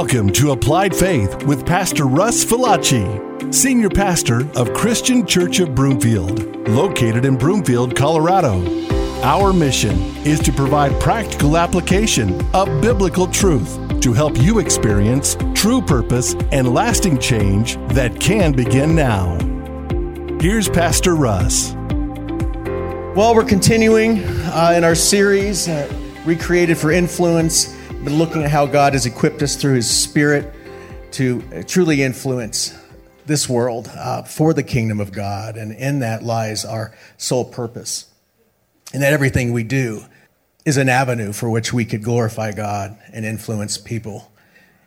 Welcome to Applied Faith with Pastor Russ Falacci, Senior Pastor of Christian Church of Broomfield, located in Broomfield, Colorado. Our mission is to provide practical application of biblical truth to help you experience true purpose and lasting change that can begin now. Here's Pastor Russ. Well, we're continuing uh, in our series, uh, Recreated for Influence been looking at how God has equipped us through His Spirit to uh, truly influence this world uh, for the kingdom of God. And in that lies our sole purpose. And that everything we do is an avenue for which we could glorify God and influence people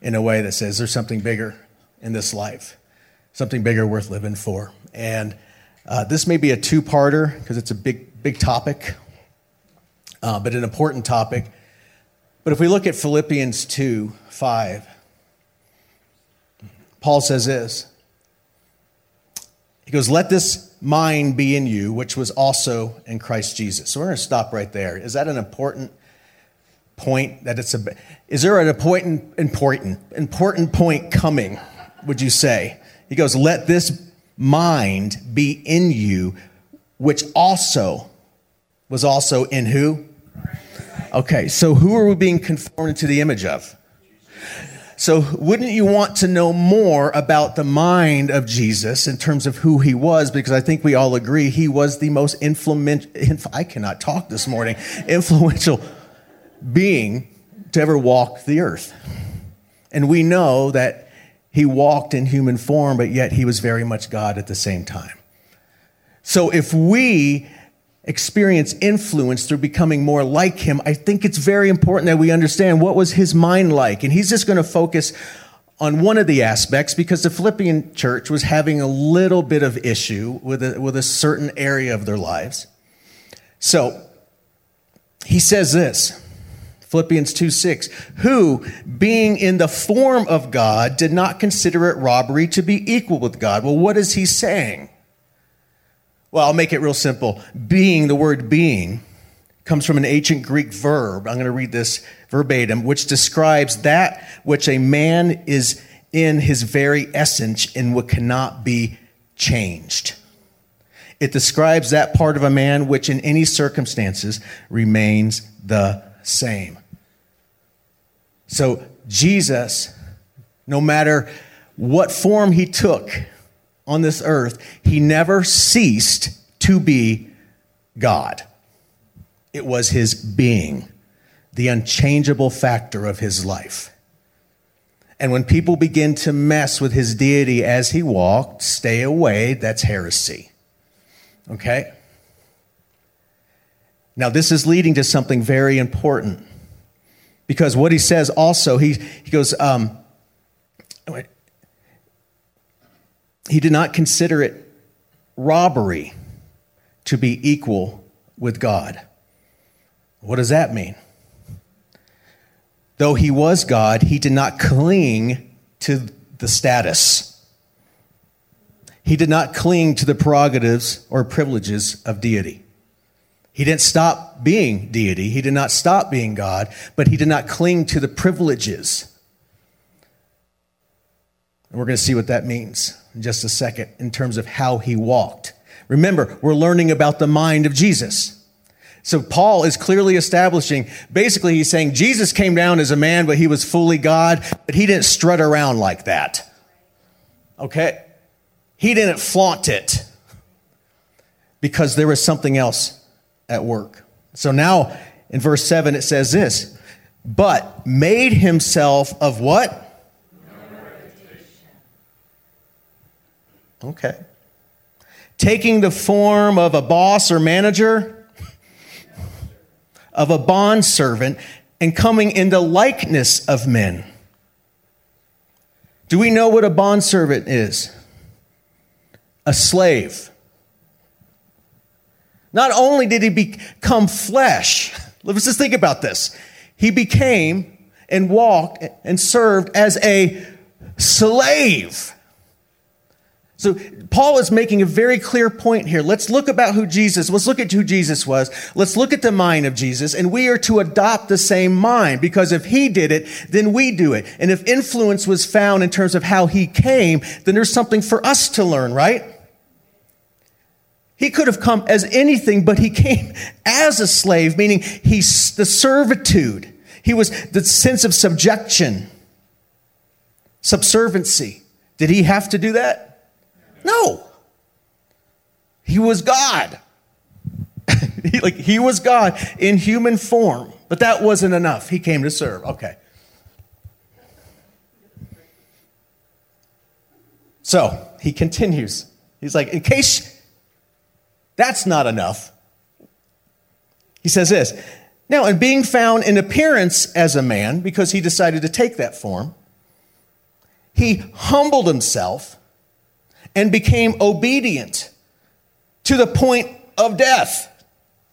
in a way that says there's something bigger in this life, something bigger worth living for. And uh, this may be a two parter because it's a big, big topic, uh, but an important topic. But if we look at Philippians 2 5, Paul says this. He goes, Let this mind be in you, which was also in Christ Jesus. So we're going to stop right there. Is that an important point? That it's a, is there an important, important, important point coming, would you say? He goes, Let this mind be in you, which also was also in who? Okay, so who are we being conformed to the image of? So, wouldn't you want to know more about the mind of Jesus in terms of who he was? Because I think we all agree he was the most influential, I cannot talk this morning, influential being to ever walk the earth. And we know that he walked in human form, but yet he was very much God at the same time. So, if we experience influence through becoming more like him, I think it's very important that we understand what was his mind like. And he's just going to focus on one of the aspects because the Philippian church was having a little bit of issue with a, with a certain area of their lives. So he says this. Philippians 2 6, who, being in the form of God, did not consider it robbery to be equal with God. Well, what is he saying? Well, I'll make it real simple. Being, the word being, comes from an ancient Greek verb. I'm going to read this verbatim, which describes that which a man is in his very essence and what cannot be changed. It describes that part of a man which, in any circumstances, remains the same. So, Jesus, no matter what form he took, on this earth, he never ceased to be God. It was his being, the unchangeable factor of his life. And when people begin to mess with his deity as he walked, stay away, that's heresy. Okay? Now, this is leading to something very important. Because what he says also, he, he goes, um, He did not consider it robbery to be equal with God. What does that mean? Though he was God, he did not cling to the status. He did not cling to the prerogatives or privileges of deity. He didn't stop being deity. He did not stop being God, but he did not cling to the privileges and we're going to see what that means just a second in terms of how he walked. Remember, we're learning about the mind of Jesus. So Paul is clearly establishing, basically, he's saying Jesus came down as a man, but he was fully God, but he didn't strut around like that. Okay? He didn't flaunt it because there was something else at work. So now in verse 7, it says this, but made himself of what? Okay. Taking the form of a boss or manager, of a bond servant, and coming in the likeness of men. Do we know what a bond servant is? A slave. Not only did he become flesh, let's just think about this. He became and walked and served as a slave. So Paul is making a very clear point here. Let's look about who Jesus, let's look at who Jesus was. Let's look at the mind of Jesus and we are to adopt the same mind because if he did it, then we do it. And if influence was found in terms of how he came, then there's something for us to learn, right? He could have come as anything, but he came as a slave, meaning he's the servitude. He was the sense of subjection, subservancy. Did he have to do that? No. He was God. he, like he was God in human form, but that wasn't enough. He came to serve. Okay. So he continues. He's like, in case that's not enough, he says this. Now, in being found in appearance as a man, because he decided to take that form, he humbled himself and became obedient to the point of death,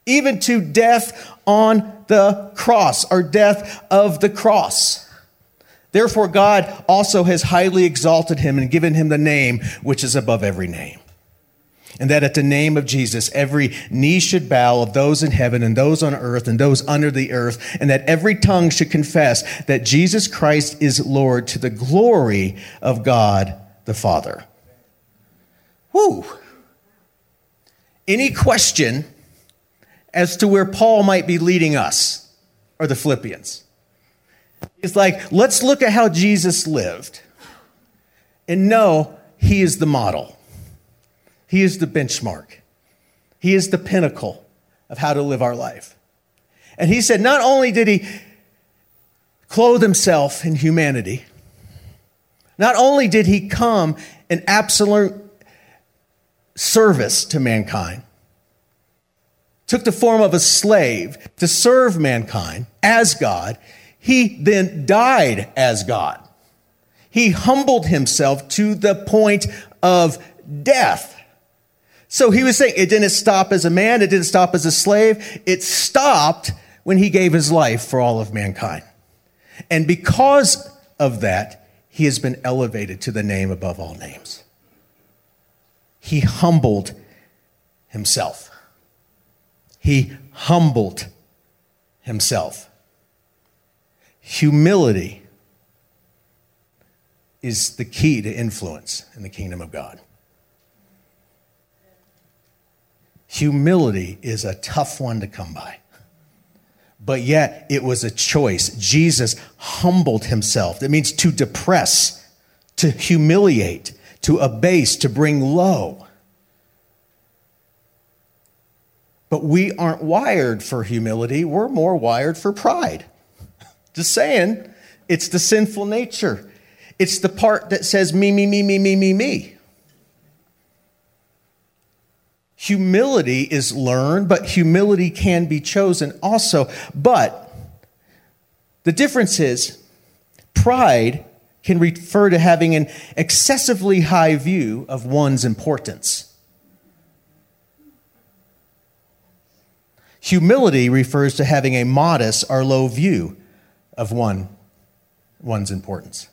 even to death on the cross or death of the cross. Therefore, God also has highly exalted him and given him the name which is above every name. And that at the name of Jesus, every knee should bow of those in heaven and those on earth and those under the earth, and that every tongue should confess that Jesus Christ is Lord to the glory of God the Father. Whew. Any question as to where Paul might be leading us or the Philippians? It's like, let's look at how Jesus lived and know he is the model. He is the benchmark. He is the pinnacle of how to live our life. And he said, not only did he clothe himself in humanity, not only did he come in absolute service to mankind, took the form of a slave to serve mankind as God. He then died as God. He humbled himself to the point of death. So he was saying it didn't stop as a man, it didn't stop as a slave, it stopped when he gave his life for all of mankind. And because of that, he has been elevated to the name above all names he humbled himself. He humbled himself. Humility is the key to influence in the kingdom of God. Humility is a tough one to come by. But yet, it was a choice. Jesus humbled himself. That means to depress, to humiliate, to abase, to bring low. But we aren't wired for humility, we're more wired for pride. Just saying, it's the sinful nature. It's the part that says me, me, me, me, me, me, me. Humility is learned, but humility can be chosen also. But the difference is pride can refer to having an excessively high view of one's importance. Humility refers to having a modest or low view of one, one's importance.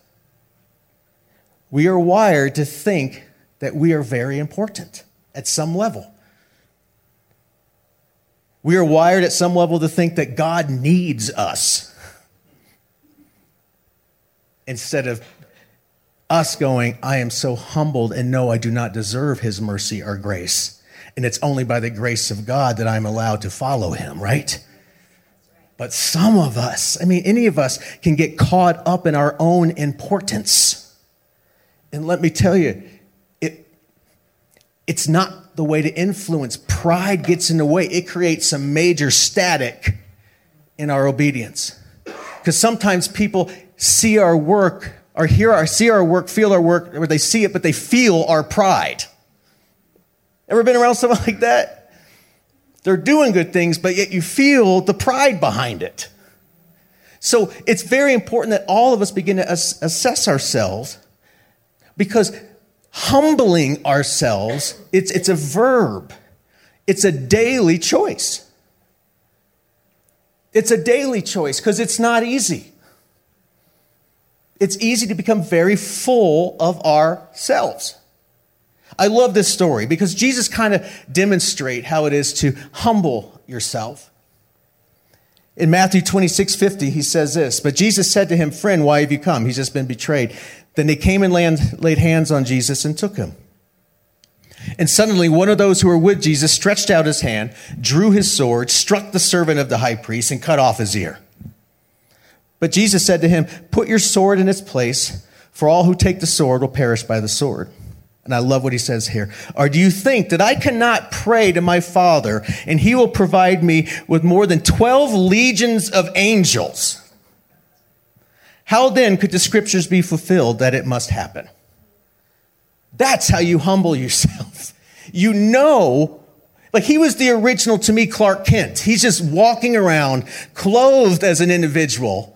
We are wired to think that we are very important at some level. We are wired at some level to think that God needs us instead of us going, I am so humbled and know I do not deserve his mercy or grace. And it's only by the grace of God that I'm allowed to follow him, right? But some of us, I mean, any of us can get caught up in our own importance. And let me tell you, it, it's not the way to influence. Pride gets in the way, it creates some major static in our obedience. Because sometimes people see our work or hear our, see our work, feel our work, or they see it, but they feel our pride. Ever been around someone like that? They're doing good things, but yet you feel the pride behind it. So it's very important that all of us begin to assess ourselves because humbling ourselves, it's, it's a verb, it's a daily choice. It's a daily choice because it's not easy it's easy to become very full of ourselves. I love this story because Jesus kind of demonstrate how it is to humble yourself. In Matthew 26, 50, he says this, but Jesus said to him, friend, why have you come? He's just been betrayed. Then they came and laid hands on Jesus and took him. And suddenly one of those who were with Jesus stretched out his hand, drew his sword, struck the servant of the high priest, and cut off his ear. But Jesus said to him, Put your sword in its place, for all who take the sword will perish by the sword. And I love what he says here. Or do you think that I cannot pray to my Father and he will provide me with more than 12 legions of angels? How then could the scriptures be fulfilled that it must happen? That's how you humble yourself. You know, like he was the original to me, Clark Kent. He's just walking around clothed as an individual,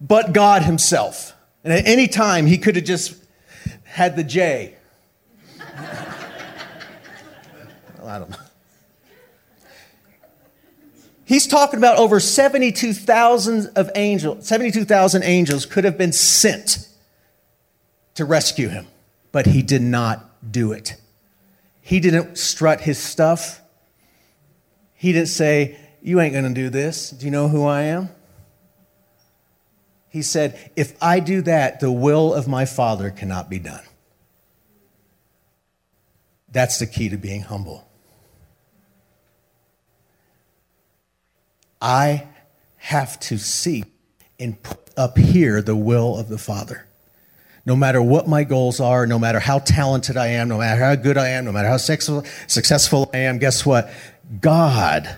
but God himself. And at any time, he could have just had the J. well, I don't know. He's talking about over 72,000 of angels, 72,000 angels could have been sent to rescue him, but he did not do it. He didn't strut his stuff. He didn't say, You ain't going to do this. Do you know who I am? He said, If I do that, the will of my Father cannot be done. That's the key to being humble. I have to seek and put up here the will of the Father. No matter what my goals are, no matter how talented I am, no matter how good I am, no matter how successful I am, guess what? God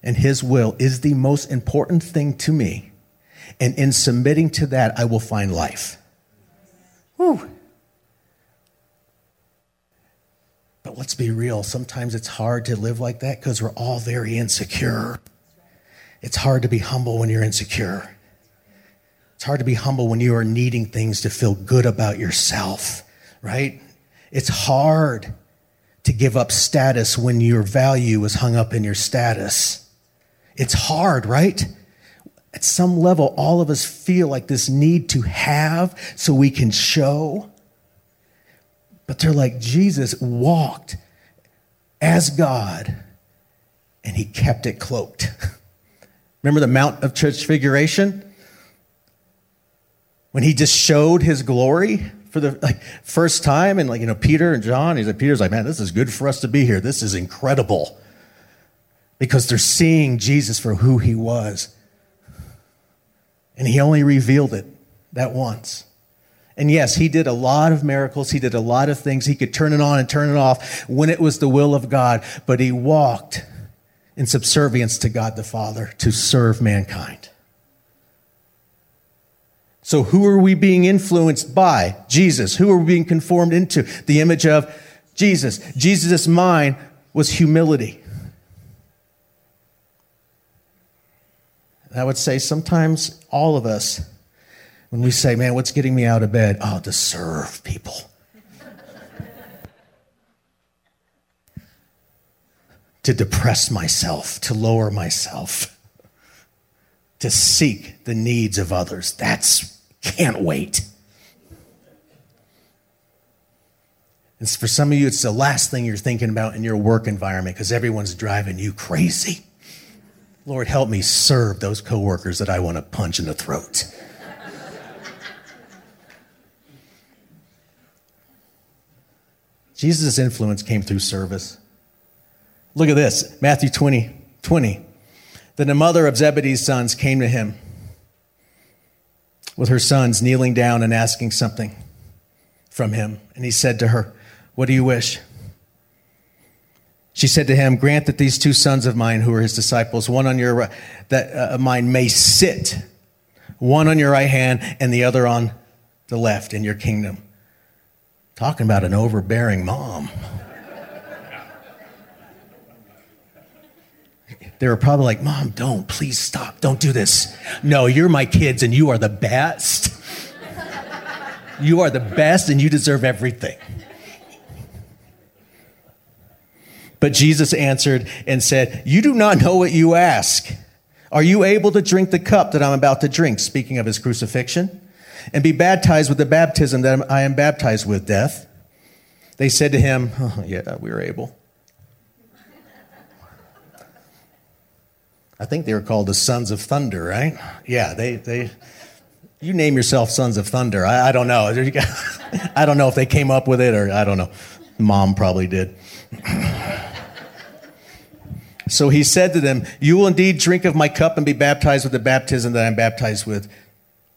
and His will is the most important thing to me and in submitting to that, I will find life. Whew. But let's be real. Sometimes it's hard to live like that because we're all very insecure. It's hard to be humble when you're insecure. It's hard to be humble when you are needing things to feel good about yourself, right? It's hard to give up status when your value is hung up in your status. It's hard, right? At some level, all of us feel like this need to have so we can show. But they're like, Jesus walked as God and he kept it cloaked. Remember the Mount of Transfiguration? When he just showed his glory for the like, first time, and like, you know, Peter and John, he's like, Peter's like, man, this is good for us to be here. This is incredible. Because they're seeing Jesus for who he was. And he only revealed it that once. And yes, he did a lot of miracles. He did a lot of things. He could turn it on and turn it off when it was the will of God. But he walked in subservience to God the Father to serve mankind. So, who are we being influenced by? Jesus. Who are we being conformed into? The image of Jesus. Jesus' mind was humility. I would say sometimes all of us, when we say, man, what's getting me out of bed? Oh, to serve people. to depress myself, to lower myself, to seek the needs of others. That's can't wait. And for some of you, it's the last thing you're thinking about in your work environment because everyone's driving you crazy. Lord, help me serve those coworkers that I want to punch in the throat. Jesus' influence came through service. Look at this Matthew 20, 20. Then the mother of Zebedee's sons came to him with her sons kneeling down and asking something from him. And he said to her, What do you wish? She said to him, Grant that these two sons of mine, who are his disciples, one on your right, that uh, mine may sit, one on your right hand and the other on the left in your kingdom. Talking about an overbearing mom. They were probably like, Mom, don't, please stop, don't do this. No, you're my kids and you are the best. you are the best and you deserve everything. But Jesus answered and said, You do not know what you ask. Are you able to drink the cup that I'm about to drink? Speaking of his crucifixion, and be baptized with the baptism that I am baptized with, death. They said to him, oh, Yeah, we are able. I think they were called the Sons of Thunder, right? Yeah, they, they you name yourself Sons of Thunder. I, I don't know. I don't know if they came up with it or I don't know. Mom probably did. so he said to them, You will indeed drink of my cup and be baptized with the baptism that I'm baptized with.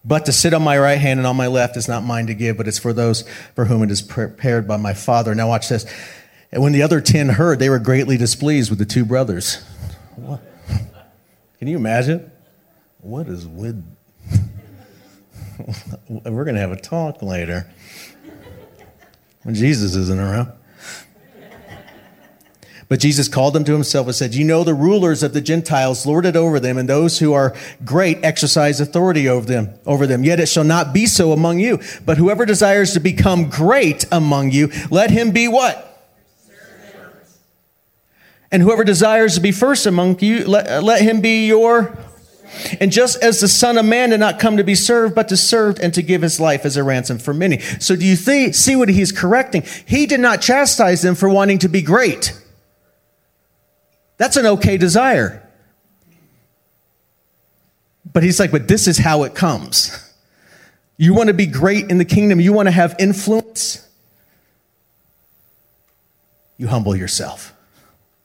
But to sit on my right hand and on my left is not mine to give, but it's for those for whom it is prepared by my Father. Now, watch this. And when the other ten heard, they were greatly displeased with the two brothers. What? Can you imagine? What is with. We're going to have a talk later when Jesus isn't around. But Jesus called them to himself and said, You know, the rulers of the Gentiles lord it over them, and those who are great exercise authority over them, over them. Yet it shall not be so among you. But whoever desires to become great among you, let him be what? And whoever desires to be first among you, let, let him be your. And just as the Son of Man did not come to be served, but to serve and to give his life as a ransom for many. So do you see what he's correcting? He did not chastise them for wanting to be great. That's an okay desire. But he's like, but this is how it comes. You want to be great in the kingdom, you want to have influence, you humble yourself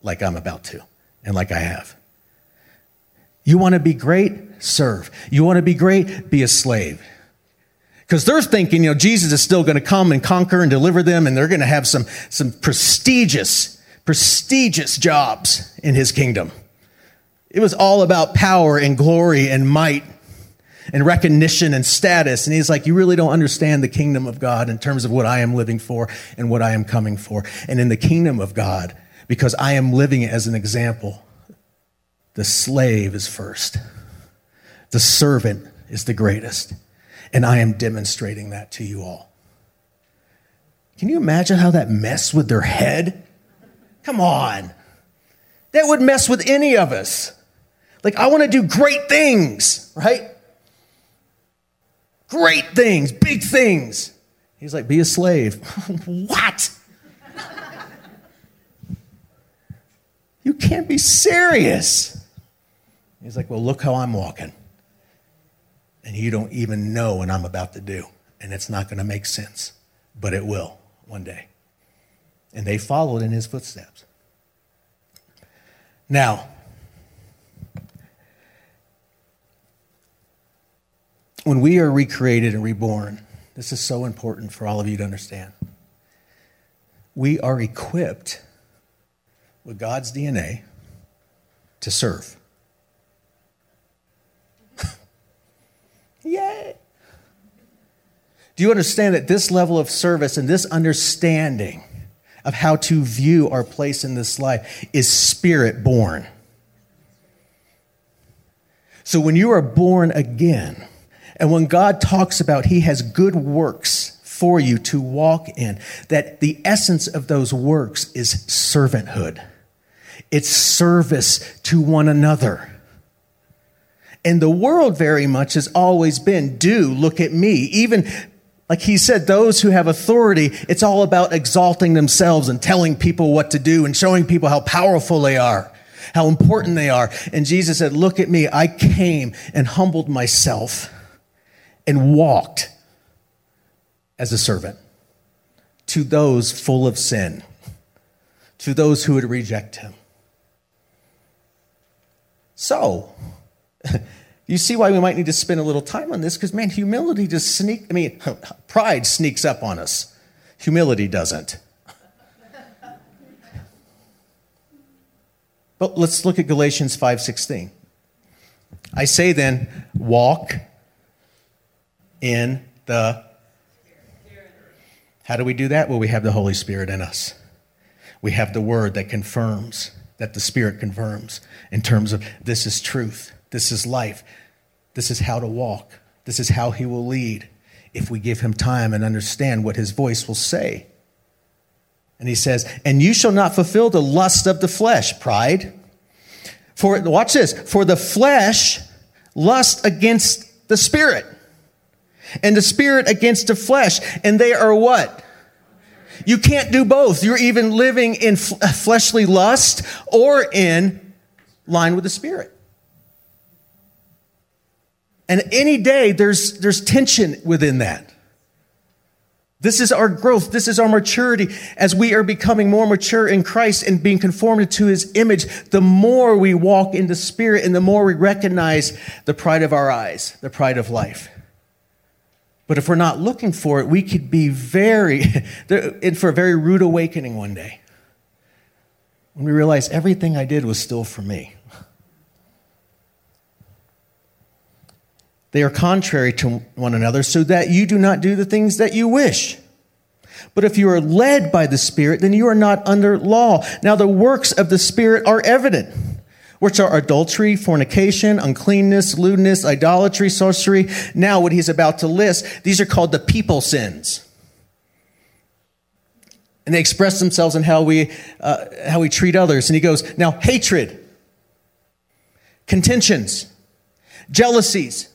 like I'm about to and like I have. You want to be great? Serve. You want to be great? Be a slave. Because they're thinking, you know, Jesus is still going to come and conquer and deliver them, and they're going to have some, some prestigious prestigious jobs in his kingdom. It was all about power and glory and might and recognition and status. And he's like, You really don't understand the kingdom of God in terms of what I am living for and what I am coming for. And in the kingdom of God, because I am living as an example, the slave is first, the servant is the greatest. And I am demonstrating that to you all. Can you imagine how that messed with their head? Come on. That would mess with any of us. Like, I want to do great things, right? Great things, big things. He's like, be a slave. what? you can't be serious. He's like, well, look how I'm walking. And you don't even know what I'm about to do. And it's not going to make sense, but it will one day and they followed in his footsteps. Now, when we are recreated and reborn, this is so important for all of you to understand. We are equipped with God's DNA to serve. Yay! Do you understand that this level of service and this understanding of how to view our place in this life is spirit born. So when you are born again, and when God talks about He has good works for you to walk in, that the essence of those works is servanthood. It's service to one another. And the world very much has always been do, look at me. Even like he said, those who have authority, it's all about exalting themselves and telling people what to do and showing people how powerful they are, how important they are. And Jesus said, Look at me. I came and humbled myself and walked as a servant to those full of sin, to those who would reject him. So, You see why we might need to spend a little time on this? Because, man, humility just sneak, I mean, pride sneaks up on us. Humility doesn't. But let's look at Galatians 5:16. I say then, walk in the How do we do that? Well, we have the Holy Spirit in us. We have the word that confirms, that the Spirit confirms in terms of this is truth, this is life. This is how to walk. This is how he will lead if we give him time and understand what his voice will say. And he says, And you shall not fulfill the lust of the flesh, pride. For, watch this, for the flesh lust against the spirit, and the spirit against the flesh. And they are what? You can't do both. You're even living in fleshly lust or in line with the Spirit. And any day, there's, there's tension within that. This is our growth. This is our maturity. As we are becoming more mature in Christ and being conformed to his image, the more we walk in the Spirit and the more we recognize the pride of our eyes, the pride of life. But if we're not looking for it, we could be very, in for a very rude awakening one day. When we realize everything I did was still for me. They are contrary to one another, so that you do not do the things that you wish. But if you are led by the Spirit, then you are not under law. Now, the works of the Spirit are evident, which are adultery, fornication, uncleanness, lewdness, idolatry, sorcery. Now, what he's about to list, these are called the people sins. And they express themselves in how we, uh, how we treat others. And he goes, now, hatred, contentions, jealousies,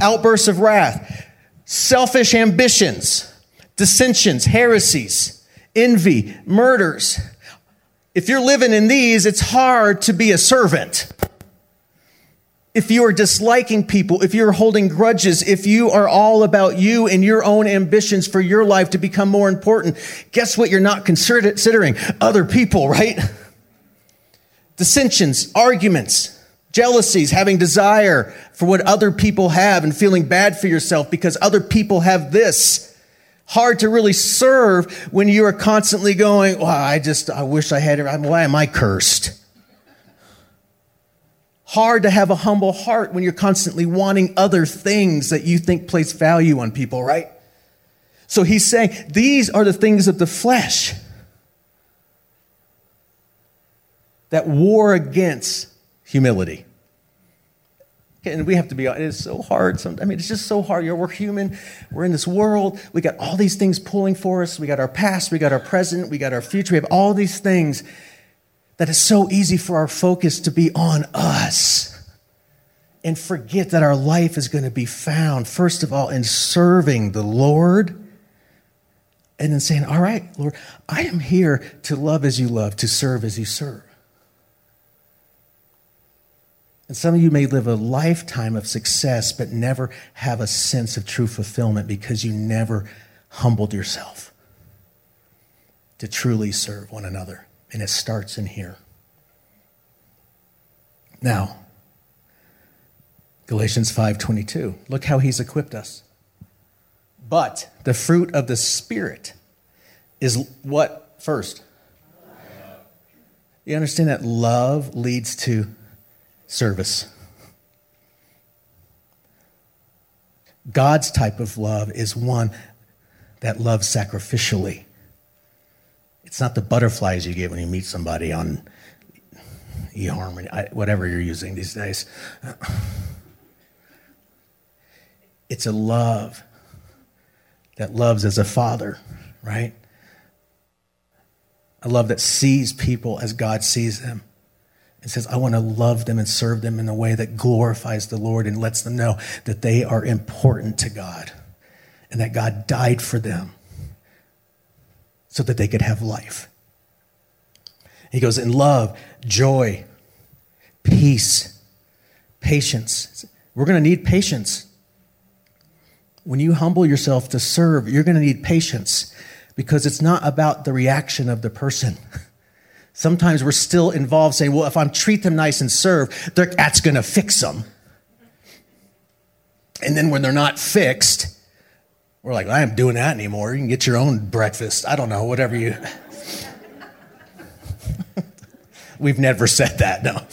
outbursts of wrath, selfish ambitions, dissensions, heresies, envy, murders. If you're living in these, it's hard to be a servant. If you are disliking people, if you're holding grudges, if you are all about you and your own ambitions for your life to become more important, guess what you're not considering? Other people, right? Dissensions, arguments, jealousies, having desire for what other people have and feeling bad for yourself because other people have this. Hard to really serve when you are constantly going, well, I just, I wish I had it. Why am I cursed? Hard to have a humble heart when you're constantly wanting other things that you think place value on people, right? So he's saying these are the things of the flesh that war against humility. And we have to be, it is so hard. I mean, it's just so hard. We're human. We're in this world. We got all these things pulling for us. We got our past. We got our present. We got our future. We have all these things that it's so easy for our focus to be on us and forget that our life is going to be found, first of all, in serving the Lord and then saying, All right, Lord, I am here to love as you love, to serve as you serve. And some of you may live a lifetime of success, but never have a sense of true fulfillment because you never humbled yourself to truly serve one another. And it starts in here. Now, Galatians 5:22. Look how he's equipped us. But the fruit of the spirit is what first? You understand that love leads to service. God's type of love is one that loves sacrificially. It's not the butterflies you get when you meet somebody on eHarmony, whatever you're using these days. It's a love that loves as a father, right? A love that sees people as God sees them and says, I want to love them and serve them in a way that glorifies the Lord and lets them know that they are important to God and that God died for them so that they could have life. He goes, in love, joy, peace, patience. We're going to need patience. When you humble yourself to serve, you're going to need patience because it's not about the reaction of the person. Sometimes we're still involved saying, well, if I treat them nice and serve, that's going to fix them. And then when they're not fixed, we're like, I am doing that anymore. You can get your own breakfast. I don't know, whatever you. We've never said that, no.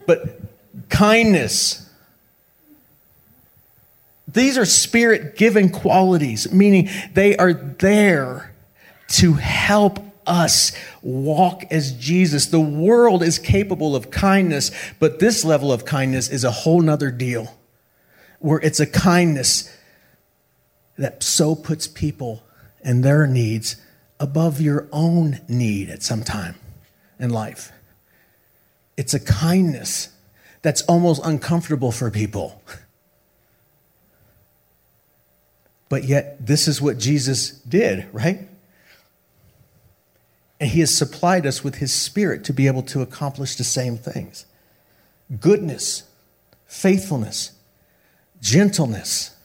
but kindness, these are spirit given qualities, meaning they are there to help us walk as Jesus. The world is capable of kindness, but this level of kindness is a whole nother deal where it's a kindness that so puts people and their needs above your own need at some time in life. It's a kindness that's almost uncomfortable for people. But yet, this is what Jesus did, right? And he has supplied us with his spirit to be able to accomplish the same things goodness, faithfulness, gentleness.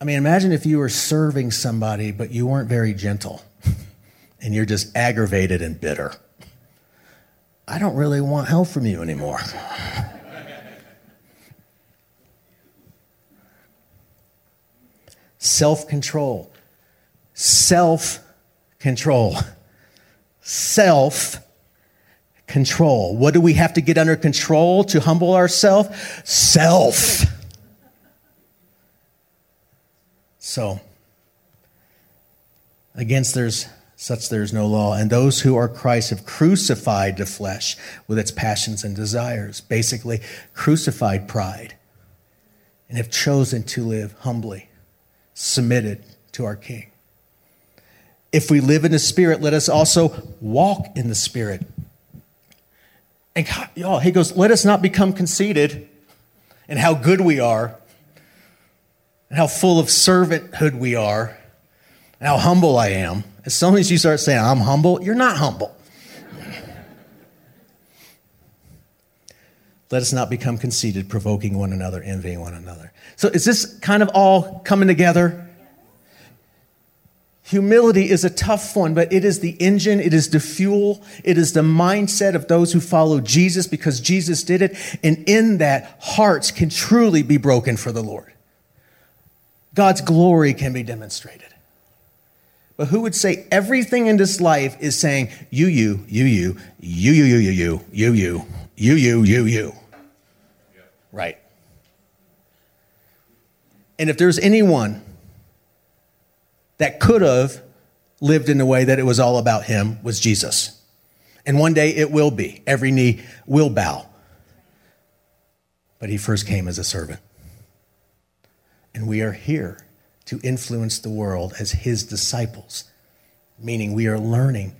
I mean, imagine if you were serving somebody, but you weren't very gentle and you're just aggravated and bitter. I don't really want help from you anymore. Self control. Self control. Self control. What do we have to get under control to humble ourselves? Self. So, against there's such there is no law, and those who are Christ have crucified the flesh with its passions and desires. Basically, crucified pride, and have chosen to live humbly, submitted to our King. If we live in the Spirit, let us also walk in the Spirit. And God, y'all, he goes, let us not become conceited in how good we are, and how full of servanthood we are, and how humble I am. As soon as you start saying, I'm humble, you're not humble. Let us not become conceited, provoking one another, envying one another. So, is this kind of all coming together? Humility is a tough one, but it is the engine, it is the fuel, it is the mindset of those who follow Jesus because Jesus did it. And in that, hearts can truly be broken for the Lord. God's glory can be demonstrated. But who would say everything in this life is saying, you, you, you, you, you, you, you, you, you, you, you, you, you, you, you. Right. And if there's anyone that could have lived in a way that it was all about him was Jesus. And one day it will be. Every knee will bow. But he first came as a servant. And we are here to influence the world as his disciples, meaning we are learning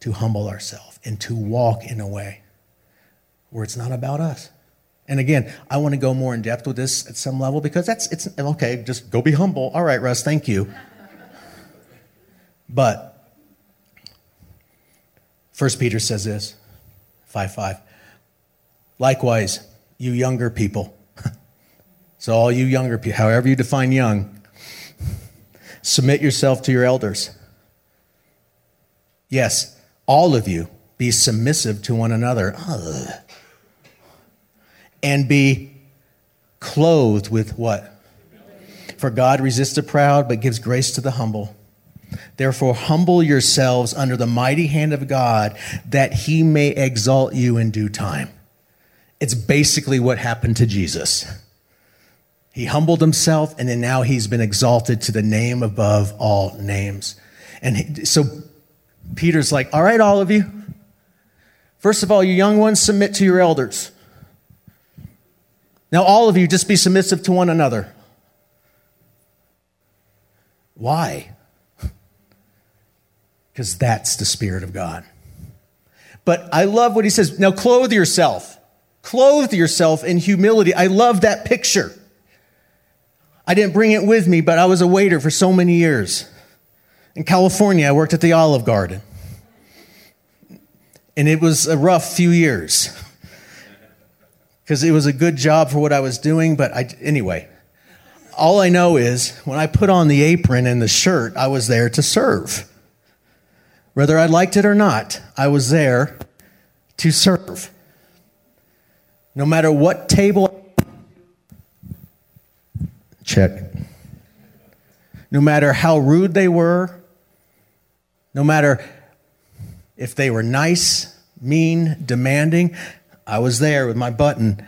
to humble ourselves and to walk in a way where it's not about us. And again, I want to go more in depth with this at some level because that's it's okay, just go be humble. All right, Russ, thank you. But First Peter says this, 5 5. Likewise, you younger people. so all you younger people, however you define young, Submit yourself to your elders. Yes, all of you be submissive to one another. Ugh. And be clothed with what? For God resists the proud, but gives grace to the humble. Therefore, humble yourselves under the mighty hand of God, that he may exalt you in due time. It's basically what happened to Jesus. He humbled himself, and then now he's been exalted to the name above all names. And so Peter's like, All right, all of you. First of all, you young ones, submit to your elders. Now, all of you, just be submissive to one another. Why? Because that's the Spirit of God. But I love what he says. Now, clothe yourself. Clothe yourself in humility. I love that picture. I didn't bring it with me, but I was a waiter for so many years. In California, I worked at the Olive Garden. And it was a rough few years because it was a good job for what I was doing. But I, anyway, all I know is when I put on the apron and the shirt, I was there to serve. Whether I liked it or not, I was there to serve. No matter what table Check. No matter how rude they were, no matter if they were nice, mean, demanding, I was there with my button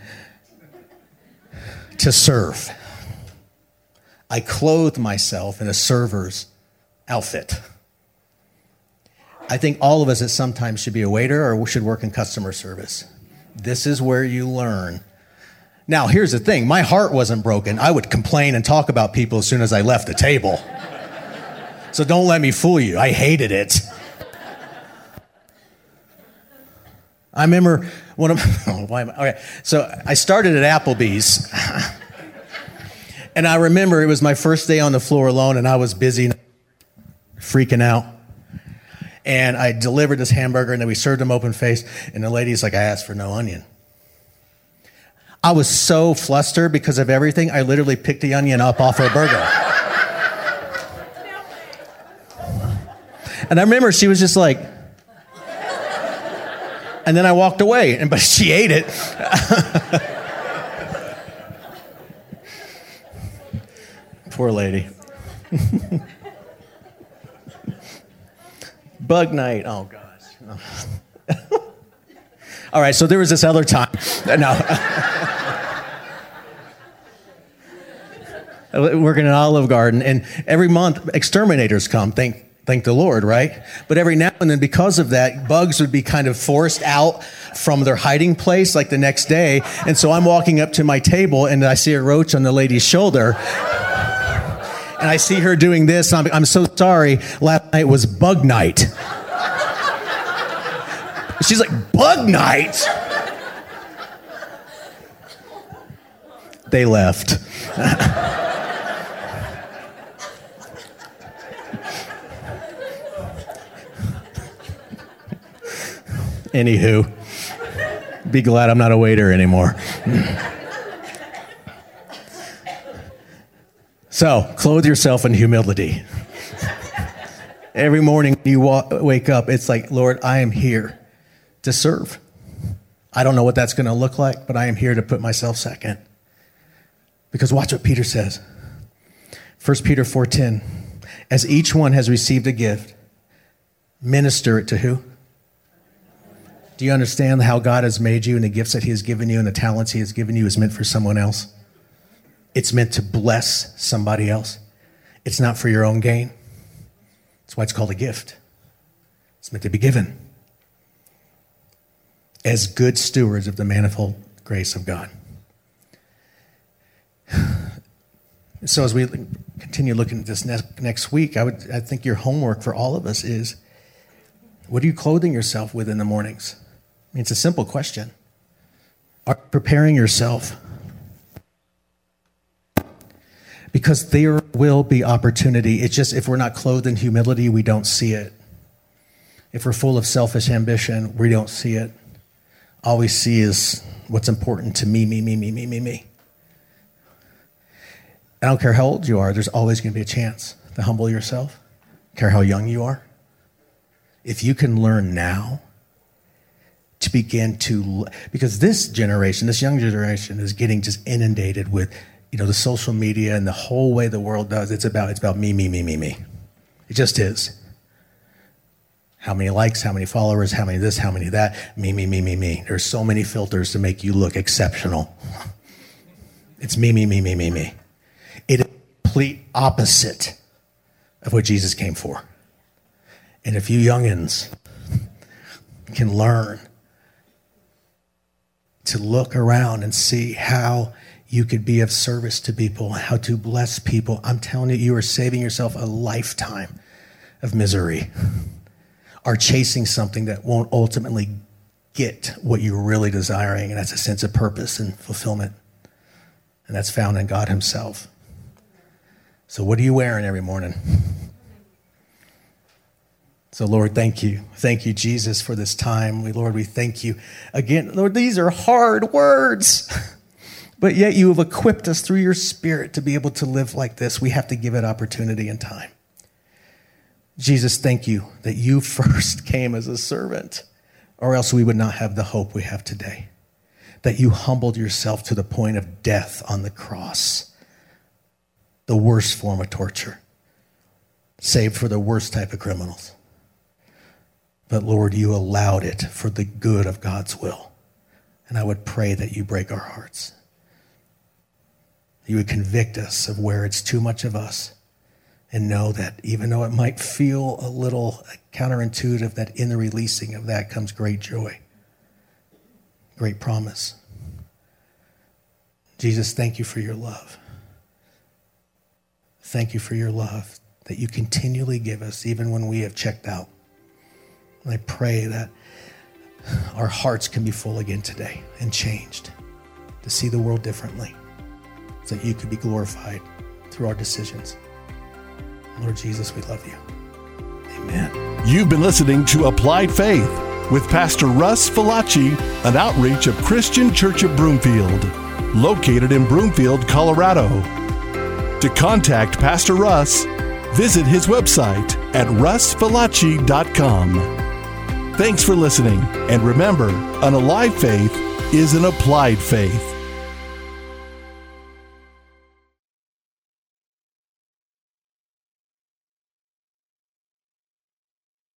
to serve. I clothed myself in a server's outfit. I think all of us at some time should be a waiter or should work in customer service. This is where you learn now, here's the thing my heart wasn't broken. I would complain and talk about people as soon as I left the table. So don't let me fool you. I hated it. I remember one of oh, why am I, okay. So I started at Applebee's, And I remember it was my first day on the floor alone, and I was busy, freaking out. And I delivered this hamburger, and then we served them open faced. And the lady's like, I asked for no onion. I was so flustered because of everything, I literally picked the onion up off her burger. And I remember she was just like, and then I walked away, and but she ate it. Poor lady. Bug night. Oh gosh. All right, so there was this other time. No. Working in Olive Garden, and every month exterminators come. Thank thank the Lord, right? But every now and then, because of that, bugs would be kind of forced out from their hiding place like the next day. And so I'm walking up to my table and I see a roach on the lady's shoulder and I see her doing this. I'm, I'm so sorry. Last night was bug night. She's like, bug night? They left. Anywho, be glad I'm not a waiter anymore. So, clothe yourself in humility. Every morning you wake up, it's like, Lord, I am here to serve. I don't know what that's going to look like, but I am here to put myself second. Because watch what Peter says. 1 Peter 4:10. As each one has received a gift, minister it to who? Do you understand how God has made you and the gifts that he has given you and the talents he has given you is meant for someone else? It's meant to bless somebody else. It's not for your own gain. That's why it's called a gift. It's meant to be given as good stewards of the manifold grace of God. So, as we continue looking at this next, week, I, would, I think your homework for all of us is what are you clothing yourself with in the mornings? It's a simple question. Are you preparing yourself because there will be opportunity. It's just if we're not clothed in humility, we don't see it. If we're full of selfish ambition, we don't see it. All we see is what's important to me, me, me, me, me, me, me. I don't care how old you are, there's always going to be a chance to humble yourself. care how young you are. If you can learn now to begin to, because this generation, this young generation is getting just inundated with you know, the social media and the whole way the world does, it's about, it's about me, me, me, me, me. It just is. How many likes, how many followers, how many this, how many that, me, me, me, me, me. There's so many filters to make you look exceptional. It's me, me, me, me, me, me. It is complete opposite of what Jesus came for. And if you youngins can learn to look around and see how you could be of service to people, how to bless people. I'm telling you, you are saving yourself a lifetime of misery are chasing something that won't ultimately get what you're really desiring, and that's a sense of purpose and fulfillment. And that's found in God Himself. So, what are you wearing every morning? So, Lord, thank you. Thank you, Jesus, for this time. Lord, we thank you. Again, Lord, these are hard words. But yet you have equipped us through your spirit to be able to live like this. We have to give it opportunity and time. Jesus, thank you that you first came as a servant, or else we would not have the hope we have today. That you humbled yourself to the point of death on the cross, the worst form of torture, saved for the worst type of criminals. But Lord, you allowed it for the good of God's will. And I would pray that you break our hearts you would convict us of where it's too much of us and know that even though it might feel a little counterintuitive, that in the releasing of that comes great joy, great promise. Jesus, thank you for your love. Thank you for your love that you continually give us, even when we have checked out. And I pray that our hearts can be full again today and changed to see the world differently. so that you could be glorified through our decisions. Lord Jesus, we love you. Amen. You've been listening to Applied Faith with Pastor Russ Falacci, an outreach of Christian Church of Broomfield, located in Broomfield, Colorado. To contact Pastor Russ, visit his website at russfalacci.com. Thanks for listening, and remember, an alive faith is an applied faith.